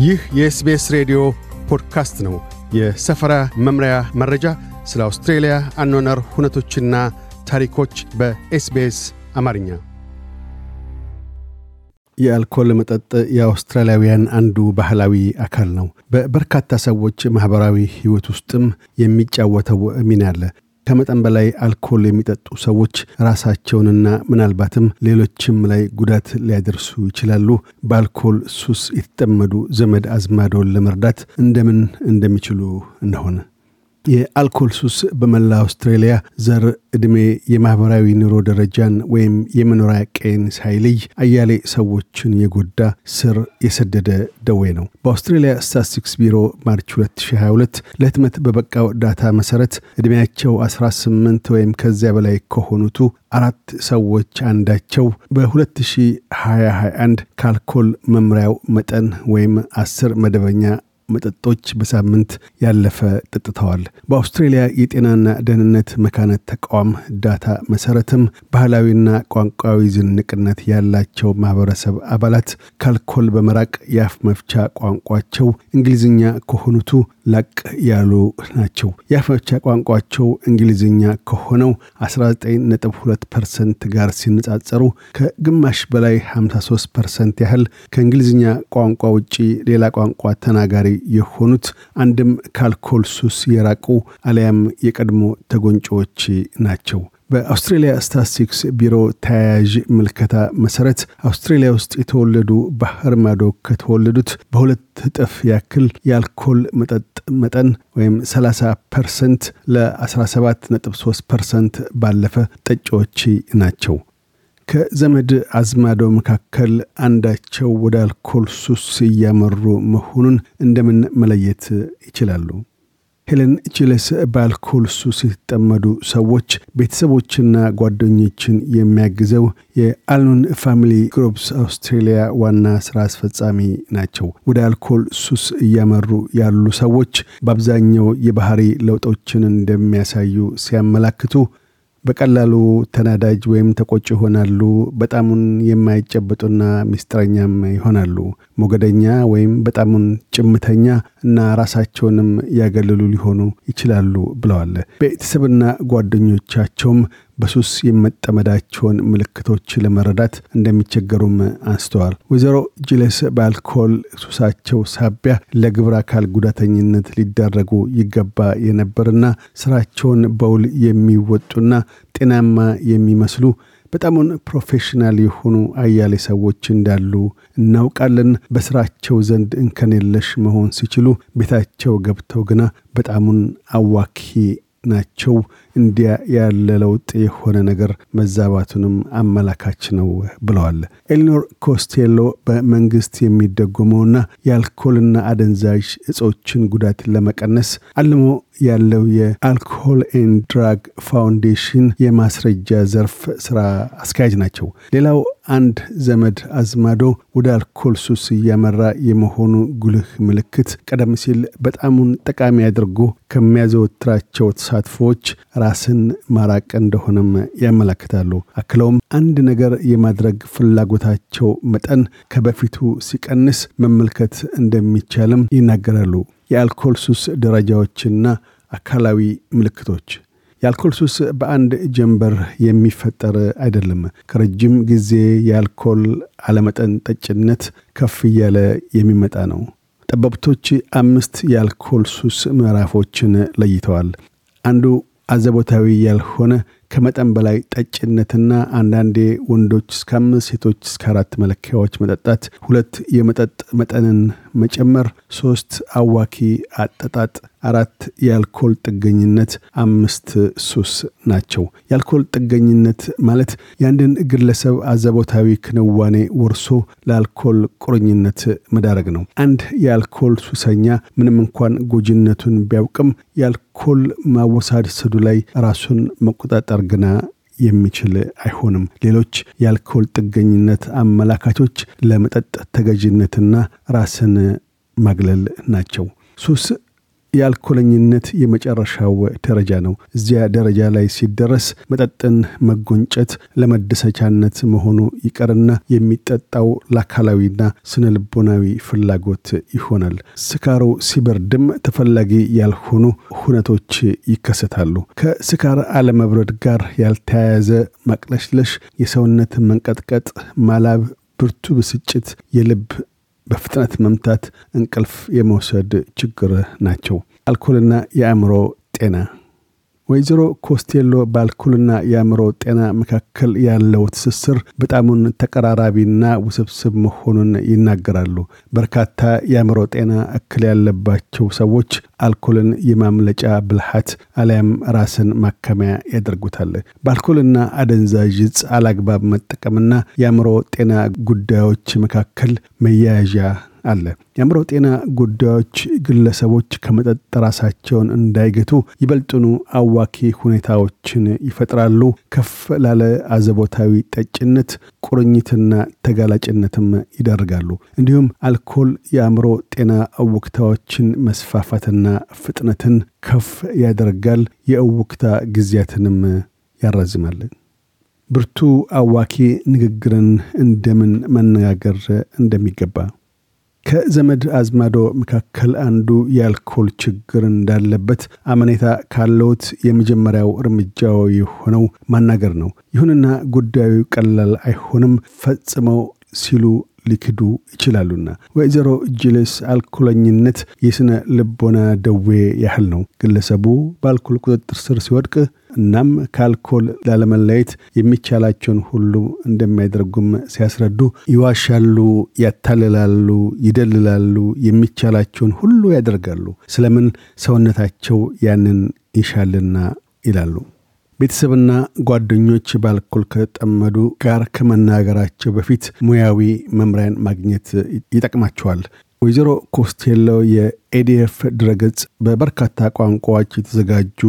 ይህ የ SBS ሬዲዮ ፖድካስት ነው። የሰፈራ መምሪያ መረጃ፣ ስለ አውስትሬልያ አኗነር ሁነቶችና ታሪኮች በ SBS አማርኛ። የአልኮል መጠጥ የአውስትራሊያውያን አንዱ ባህላዊ አካል ነው። በበርካታ ሰዎች ማኅበራዊ ሕይወት ውስጥም የሚጫወተው ሚና አለ። ከመጠን በላይ አልኮል የሚጠጡ ሰዎች ራሳቸውንና ምናልባትም ሌሎችም ላይ ጉዳት ሊያደርሱ ይችላሉ። በአልኮል ሱስ የተጠመዱ ዘመድ አዝማዶን ለመርዳት እንደምን እንደሚችሉ እንደሆነ የአልኮል ሱስ በመላ አውስትራሊያ ዘር፣ ዕድሜ፣ የማኅበራዊ ኑሮ ደረጃን ወይም የመኖሪያ ቀዬን ሳይለይ አያሌ ሰዎችን የጎዳ ስር የሰደደ ደዌ ነው። በአውስትሬሊያ ስታትስቲክስ ቢሮ March 2022 ለህትመት በበቃው data መሠረት ዕድሜያቸው 18 ወይም ከዚያ በላይ ከሆኑቱ አራት ሰዎች አንዳቸው በ2021 ከአልኮል መምሪያው መጠን ወይም 10 መደበኛ መጠጦች በሳምንት ያለፈ ጠጥተዋል። በአውስትሬልያ የጤናና ደህንነት መካነት ተቋም ዳታ መሰረትም ባህላዊና ቋንቋዊ ዝንቅነት ያላቸው ማህበረሰብ አባላት ከአልኮል በመራቅ የአፍ መፍቻ ቋንቋቸው እንግሊዝኛ ከሆኑቱ ላቅ ያሉ ናቸው። የአፍ መፍቻ ቋንቋቸው እንግሊዝኛ ከሆነው 19.2 percent ጋር ሲነጻጸሩ ከግማሽ በላይ 53 percent ያህል ከእንግሊዝኛ ቋንቋ ውጪ ሌላ ቋንቋ ተናጋሪ የሆኑት አንድም ከአልኮል ሱስ የራቁ አሊያም የቀድሞ ተጎንጮዎች ናቸው። በአውስትሬልያ ስታስቲክስ ቢሮ ተያያዥ ምልከታ መሰረት አውስትሬልያ ውስጥ የተወለዱ ባህር ማዶ ከተወለዱት በሁለት እጥፍ ያክል የአልኮል መጠጥ መጠን ወይም 30 percent ለ17.3 ፐርሰንት ባለፈ ጠጪዎች ናቸው። ከዘመድ አዝማዶ መካከል አንዳቸው ወደ አልኮል ሱስ እያመሩ መሆኑን እንደምን መለየት ይችላሉ? ሄለን ጅለስ በአልኮል ሱስ የተጠመዱ ሰዎች ቤተሰቦችና ጓደኞችን የሚያግዘው የ Al-Anon Family Groups Australia ዋና ስራ አስፈጻሚ ናቸው። ወደ አልኮል ሱስ እያመሩ ያሉ ሰዎች በአብዛኛው የባህሪ ለውጦችን እንደሚያሳዩ ሲያመላክቱ በቀላሉ ተናዳጅ ወይም ተቆጭ ይሆናሉ። በጣሙን የማይጨበጡና ሚስጥረኛም ይሆናሉ። ሞገደኛ ወይም በጣሙን ጭምተኛ እና ራሳቸውንም ያገለሉ ሊሆኑ ይችላሉ ብለዋል። ቤተሰብና ጓደኞቻቸውም በሱስ የመጠመዳቸውን ምልክቶች ለመረዳት እንደሚቸገሩም አንስተዋል። ወይዘሮ ጅለስ በአልኮል ሱሳቸው ሳቢያ ለግብረ አካል ጉዳተኝነት ሊዳረጉ ይገባ የነበርና ስራቸውን በውል የሚወጡና ጤናማ የሚመስሉ በጣሙን professional የሆኑ አያሌ ሰዎች እንዳሉ እናውቃለን። በስራቸው ዘንድ እንከን የለሽ መሆን ሲችሉ ቤታቸው ገብተው ግና በጣሙን አዋኪ ናቸው። እንዲያ ያለ ለውጥ የሆነ ነገር መዛባቱንም አመላካች ነው ብለዋል። ኤሊኖር ኮስቴሎ በመንግስት የሚደጎመውና የአልኮልና አደንዛዥ እጾችን ጉዳት ለመቀነስ አልሞ ያለው የ Alcohol and Drug Foundation የማስረጃ ዘርፍ ስራ አስኪያጅ ናቸው። ሌላው አንድ ዘመድ አዝማዶ ወደ አልኮል ሱስ እያመራ የመሆኑ ጉልህ ምልክት ቀደም ሲል በጣሙን ጠቃሚ አድርጎ ከሚያዘወትራቸው ተሳትፎዎች ራስን ማራቅ እንደሆነም ያመላክታሉ። አክለውም አንድ ነገር የማድረግ ፍላጎታቸው መጠን ከበፊቱ ሲቀንስ መመልከት እንደሚቻልም ይናገራሉ። የአልኮል ሱስ ደረጃዎችና አካላዊ ምልክቶች የአልኮል ሱስ በአንድ ጀንበር የሚፈጠር አይደለም። ከረጅም ጊዜ የአልኮል አለመጠን ጠጭነት ከፍ እያለ የሚመጣ ነው። ጠበብቶች አምስት የአልኮል ሱስ ምዕራፎችን ለይተዋል። አንዱ አዘቦታዊ ያልሆነ ከመጠን በላይ ጠጭነትና አንዳንዴ ወንዶች እስከ አምስት ሴቶች እስከ አራት መለኪያዎች መጠጣት፣ ሁለት የመጠጥ መጠንን መጨመር፣ ሶስት አዋኪ አጠጣጥ፣ አራት የአልኮል ጥገኝነት፣ አምስት ሱስ ናቸው። የአልኮል ጥገኝነት ማለት የአንድን ግለሰብ አዘቦታዊ ክንዋኔ ወርሶ ለአልኮል ቁርኝነት መዳረግ ነው። አንድ የአልኮል ሱሰኛ ምንም እንኳን ጎጂነቱን ቢያውቅም የአልኮል ማወሳድ ስዱ ላይ ራሱን መቆጣጠር ግና የሚችል አይሆንም። ሌሎች የአልኮል ጥገኝነት አመላካቾች ለመጠጥ ተገዥነትና ራስን ማግለል ናቸው። ሱስ የአልኮለኝነት የመጨረሻው ደረጃ ነው። እዚያ ደረጃ ላይ ሲደረስ መጠጥን መጎንጨት ለመደሰቻነት መሆኑ ይቀርና የሚጠጣው ለአካላዊና ስነ ልቦናዊ ፍላጎት ይሆናል። ስካሩ ሲበርድም ተፈላጊ ያልሆኑ ሁነቶች ይከሰታሉ። ከስካር አለመብረድ ጋር ያልተያያዘ ማቅለሽለሽ፣ የሰውነት መንቀጥቀጥ፣ ማላብ፣ ብርቱ ብስጭት፣ የልብ በፍጥነት መምታት፣ እንቅልፍ የመውሰድ ችግር ናቸው። አልኮልና የአእምሮ ጤና ወይዘሮ ኮስቴሎ በአልኮልና የአእምሮ ጤና መካከል ያለው ትስስር በጣሙን ተቀራራቢና ውስብስብ መሆኑን ይናገራሉ። በርካታ የአእምሮ ጤና እክል ያለባቸው ሰዎች አልኮልን የማምለጫ ብልሃት አሊያም ራስን ማከሚያ ያደርጉታል። በአልኮልና አደንዛዥ ዕፅ አላግባብ መጠቀምና የአእምሮ ጤና ጉዳዮች መካከል መያያዣ አለ። የአእምሮ ጤና ጉዳዮች ግለሰቦች ከመጠጥ ራሳቸውን እንዳይገቱ ይበልጥኑ አዋኪ ሁኔታዎችን ይፈጥራሉ። ከፍ ላለ አዘቦታዊ ጠጭነት፣ ቁርኝትና ተጋላጭነትም ይዳርጋሉ። እንዲሁም አልኮል የአእምሮ ጤና እውክታዎችን መስፋፋትና ፍጥነትን ከፍ ያደርጋል። የእውክታ ጊዜያትንም ያራዝማል። ብርቱ አዋኪ ንግግርን እንደምን መነጋገር እንደሚገባ ከዘመድ አዝማዶ መካከል አንዱ የአልኮል ችግር እንዳለበት አመኔታ ካለውት የመጀመሪያው እርምጃው የሆነው ማናገር ነው። ይሁንና ጉዳዩ ቀላል አይሆንም ፈጽመው ሲሉ ሊክዱ ይችላሉና። ወይዘሮ ጅልስ አልኮለኝነት የስነ ልቦና ደዌ ያህል ነው። ግለሰቡ በአልኮል ቁጥጥር ስር ሲወድቅ እናም ከአልኮል ላለመለየት የሚቻላቸውን ሁሉ እንደሚያደርጉም ሲያስረዱ ይዋሻሉ፣ ያታልላሉ፣ ይደልላሉ፣ የሚቻላቸውን ሁሉ ያደርጋሉ። ስለምን ሰውነታቸው ያንን ይሻልና ይላሉ። ቤተሰብና ጓደኞች በአልኮል ከጠመዱ ጋር ከመናገራቸው በፊት ሙያዊ መምሪያን ማግኘት ይጠቅማቸዋል። ወይዘሮ ኮስቴሎ የኤዲኤፍ ድረገጽ በበርካታ ቋንቋዎች የተዘጋጁ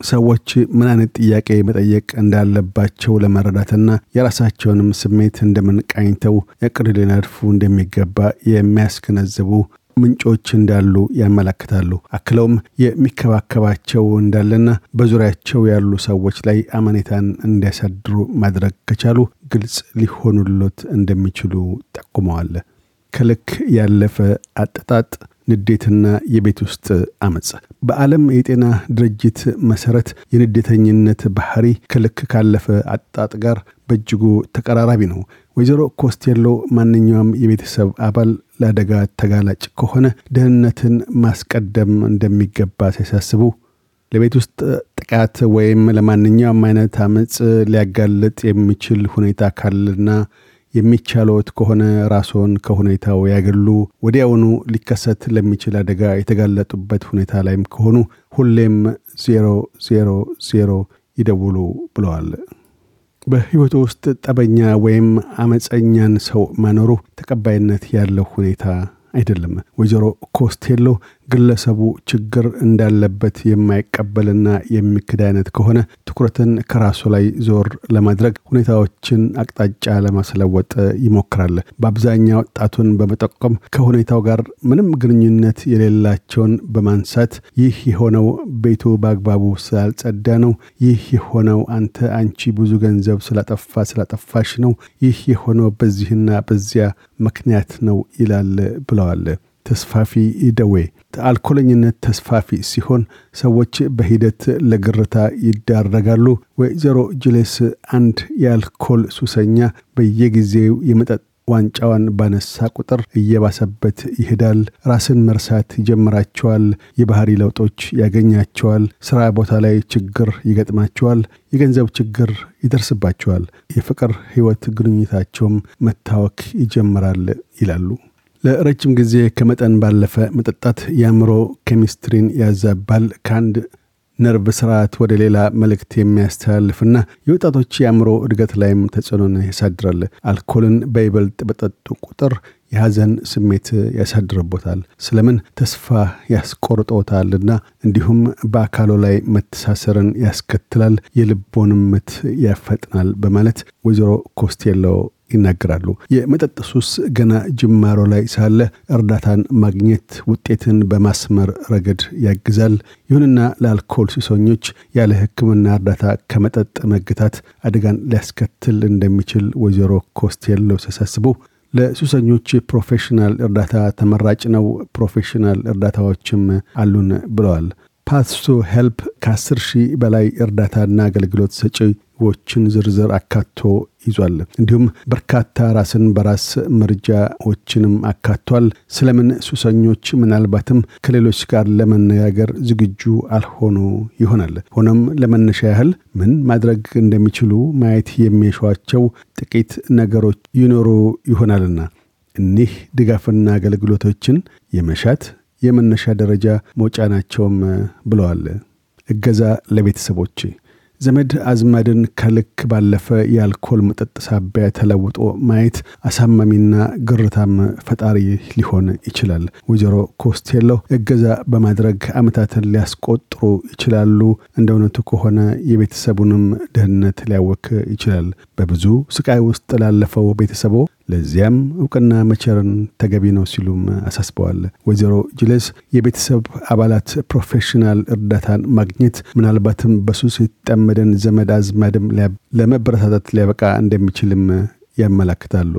ሰዎች ምን አይነት ጥያቄ መጠየቅ እንዳለባቸው ለመረዳትና የራሳቸውንም ስሜት እንደምን ቃኝተው እቅድ ሊነድፉ እንደሚገባ የሚያስገነዝቡ ምንጮች እንዳሉ ያመላክታሉ። አክለውም የሚከባከባቸው እንዳለና በዙሪያቸው ያሉ ሰዎች ላይ አመኔታን እንዲያሳድሩ ማድረግ ከቻሉ ግልጽ ሊሆኑሎት እንደሚችሉ ጠቁመዋል። ከልክ ያለፈ አጠጣጥ ንዴትና የቤት ውስጥ አመፅ በዓለም የጤና ድርጅት መሰረት የንዴተኝነት ባህሪ ከልክ ካለፈ አጣጥ ጋር በእጅጉ ተቀራራቢ ነው። ወይዘሮ ኮስቴሎ ማንኛውም የቤተሰብ አባል ለአደጋ ተጋላጭ ከሆነ ደህንነትን ማስቀደም እንደሚገባ ሲያሳስቡ ለቤት ውስጥ ጥቃት ወይም ለማንኛውም አይነት አመፅ ሊያጋልጥ የሚችል ሁኔታ ካለና የሚቻለዎት ከሆነ ራስዎን ከሁኔታው ያገሉ። ወዲያውኑ ሊከሰት ለሚችል አደጋ የተጋለጡበት ሁኔታ ላይም ከሆኑ ሁሌም ዜሮ ዜሮ ዜሮ ይደውሉ ብለዋል። በሕይወቱ ውስጥ ጠበኛ ወይም አመፀኛን ሰው ማኖሩ ተቀባይነት ያለው ሁኔታ አይደለም። ወይዘሮ ኮስቴሎ ግለሰቡ ችግር እንዳለበት የማይቀበልና የሚክድ አይነት ከሆነ ትኩረትን ከራሱ ላይ ዞር ለማድረግ ሁኔታዎችን አቅጣጫ ለማስለወጥ ይሞክራል። በአብዛኛው ጣቱን በመጠቆም ከሁኔታው ጋር ምንም ግንኙነት የሌላቸውን በማንሳት ይህ የሆነው ቤቱ በአግባቡ ስላልጸዳ ነው፣ ይህ የሆነው አንተ አንቺ ብዙ ገንዘብ ስላጠፋ ስላጠፋሽ ነው፣ ይህ የሆነው በዚህና በዚያ ምክንያት ነው ይላል ብለዋል። ተስፋፊ ደዌ አልኮለኝነት ተስፋፊ ሲሆን ሰዎች በሂደት ለግርታ ይዳረጋሉ። ወይዘሮ ጅሌስ አንድ የአልኮል ሱሰኛ በየጊዜው የመጠጥ ዋንጫዋን ባነሳ ቁጥር እየባሰበት ይሄዳል። ራስን መርሳት ይጀምራቸዋል። የባህሪ ለውጦች ያገኛቸዋል። ስራ ቦታ ላይ ችግር ይገጥማቸዋል። የገንዘብ ችግር ይደርስባቸዋል። የፍቅር ህይወት ግንኙነታቸውም መታወክ ይጀምራል ይላሉ። ለረጅም ጊዜ ከመጠን ባለፈ መጠጣት የአእምሮ ኬሚስትሪን ያዛባል። ከአንድ ነርቭ ስርዓት ወደ ሌላ መልእክት የሚያስተላልፍና የወጣቶች የአእምሮ እድገት ላይም ተጽዕኖን ያሳድራል። አልኮልን በይበልጥ በጠጡ ቁጥር የሐዘን ስሜት ያሳድርቦታል። ስለምን ተስፋ ያስቆርጦታልና እንዲሁም በአካሎ ላይ መተሳሰርን ያስከትላል፣ የልቦንም ምት ያፈጥናል በማለት ወይዘሮ ኮስቴሎ ይናገራሉ። የመጠጥ ሱስ ገና ጅማሮ ላይ ሳለ እርዳታን ማግኘት ውጤትን በማስመር ረገድ ያግዛል። ይሁንና ለአልኮል ሱሰኞች ያለ ሕክምና እርዳታ ከመጠጥ መግታት አደጋን ሊያስከትል እንደሚችል ወይዘሮ ኮስቴሎ ሲያሳስቡ ለሱሰኞች professional እርዳታ ተመራጭ ነው። professional እርዳታዎችም አሉን ብለዋል። Path2Help ከ10 ሺህ በላይ እርዳታና አገልግሎት ሰጪዎችን ዝርዝር አካቶ ይዟል። እንዲሁም በርካታ ራስን በራስ መርጃዎችንም አካቷል። ስለምን ሱሰኞች ምናልባትም ከሌሎች ጋር ለመነጋገር ዝግጁ አልሆኑ ይሆናል። ሆኖም ለመነሻ ያህል ምን ማድረግ እንደሚችሉ ማየት የሚሿቸው ጥቂት ነገሮች ይኖሩ ይሆናልና እኒህ ድጋፍና አገልግሎቶችን የመሻት የመነሻ ደረጃ መውጫ ናቸውም ብለዋል። እገዛ ለቤተሰቦች ዘመድ አዝማድን ከልክ ባለፈ የአልኮል መጠጥ ሳቢያ ተለውጦ ማየት አሳማሚና ግርታም ፈጣሪ ሊሆን ይችላል። ወይዘሮ ኮስቴሎ እገዛ በማድረግ አመታትን ሊያስቆጥሩ ይችላሉ። እንደ እውነቱ ከሆነ የቤተሰቡንም ደህንነት ሊያወክ ይችላል። በብዙ ስቃይ ውስጥ ላለፈው ቤተሰቦ ለዚያም እውቅና መቸርን ተገቢ ነው ሲሉም አሳስበዋል። ወይዘሮ ጅለስ የቤተሰብ አባላት professional እርዳታን ማግኘት ምናልባትም በሱስ የተጠመደን ዘመድ አዝማድም ለመበረታታት ሊያበቃ እንደሚችልም ያመላክታሉ።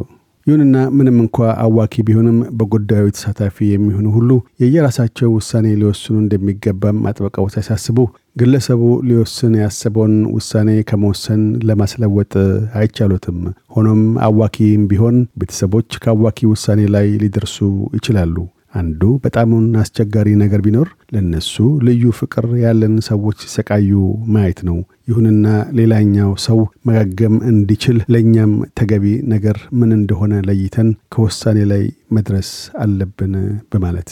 ይሁንና ምንም እንኳ አዋኪ ቢሆንም በጉዳዩ ተሳታፊ የሚሆኑ ሁሉ የየራሳቸው ውሳኔ ሊወስኑ እንደሚገባም አጥብቀው ሲያሳስቡ ግለሰቡ ሊወስን ያሰበውን ውሳኔ ከመወሰን ለማስለወጥ አይቻሉትም። ሆኖም አዋኪም ቢሆን ቤተሰቦች ከአዋኪ ውሳኔ ላይ ሊደርሱ ይችላሉ። አንዱ በጣሙን አስቸጋሪ ነገር ቢኖር ለነሱ ልዩ ፍቅር ያለን ሰዎች ሲሰቃዩ ማየት ነው። ይሁንና ሌላኛው ሰው መጋገም እንዲችል ለእኛም ተገቢ ነገር ምን እንደሆነ ለይተን ከውሳኔ ላይ መድረስ አለብን በማለት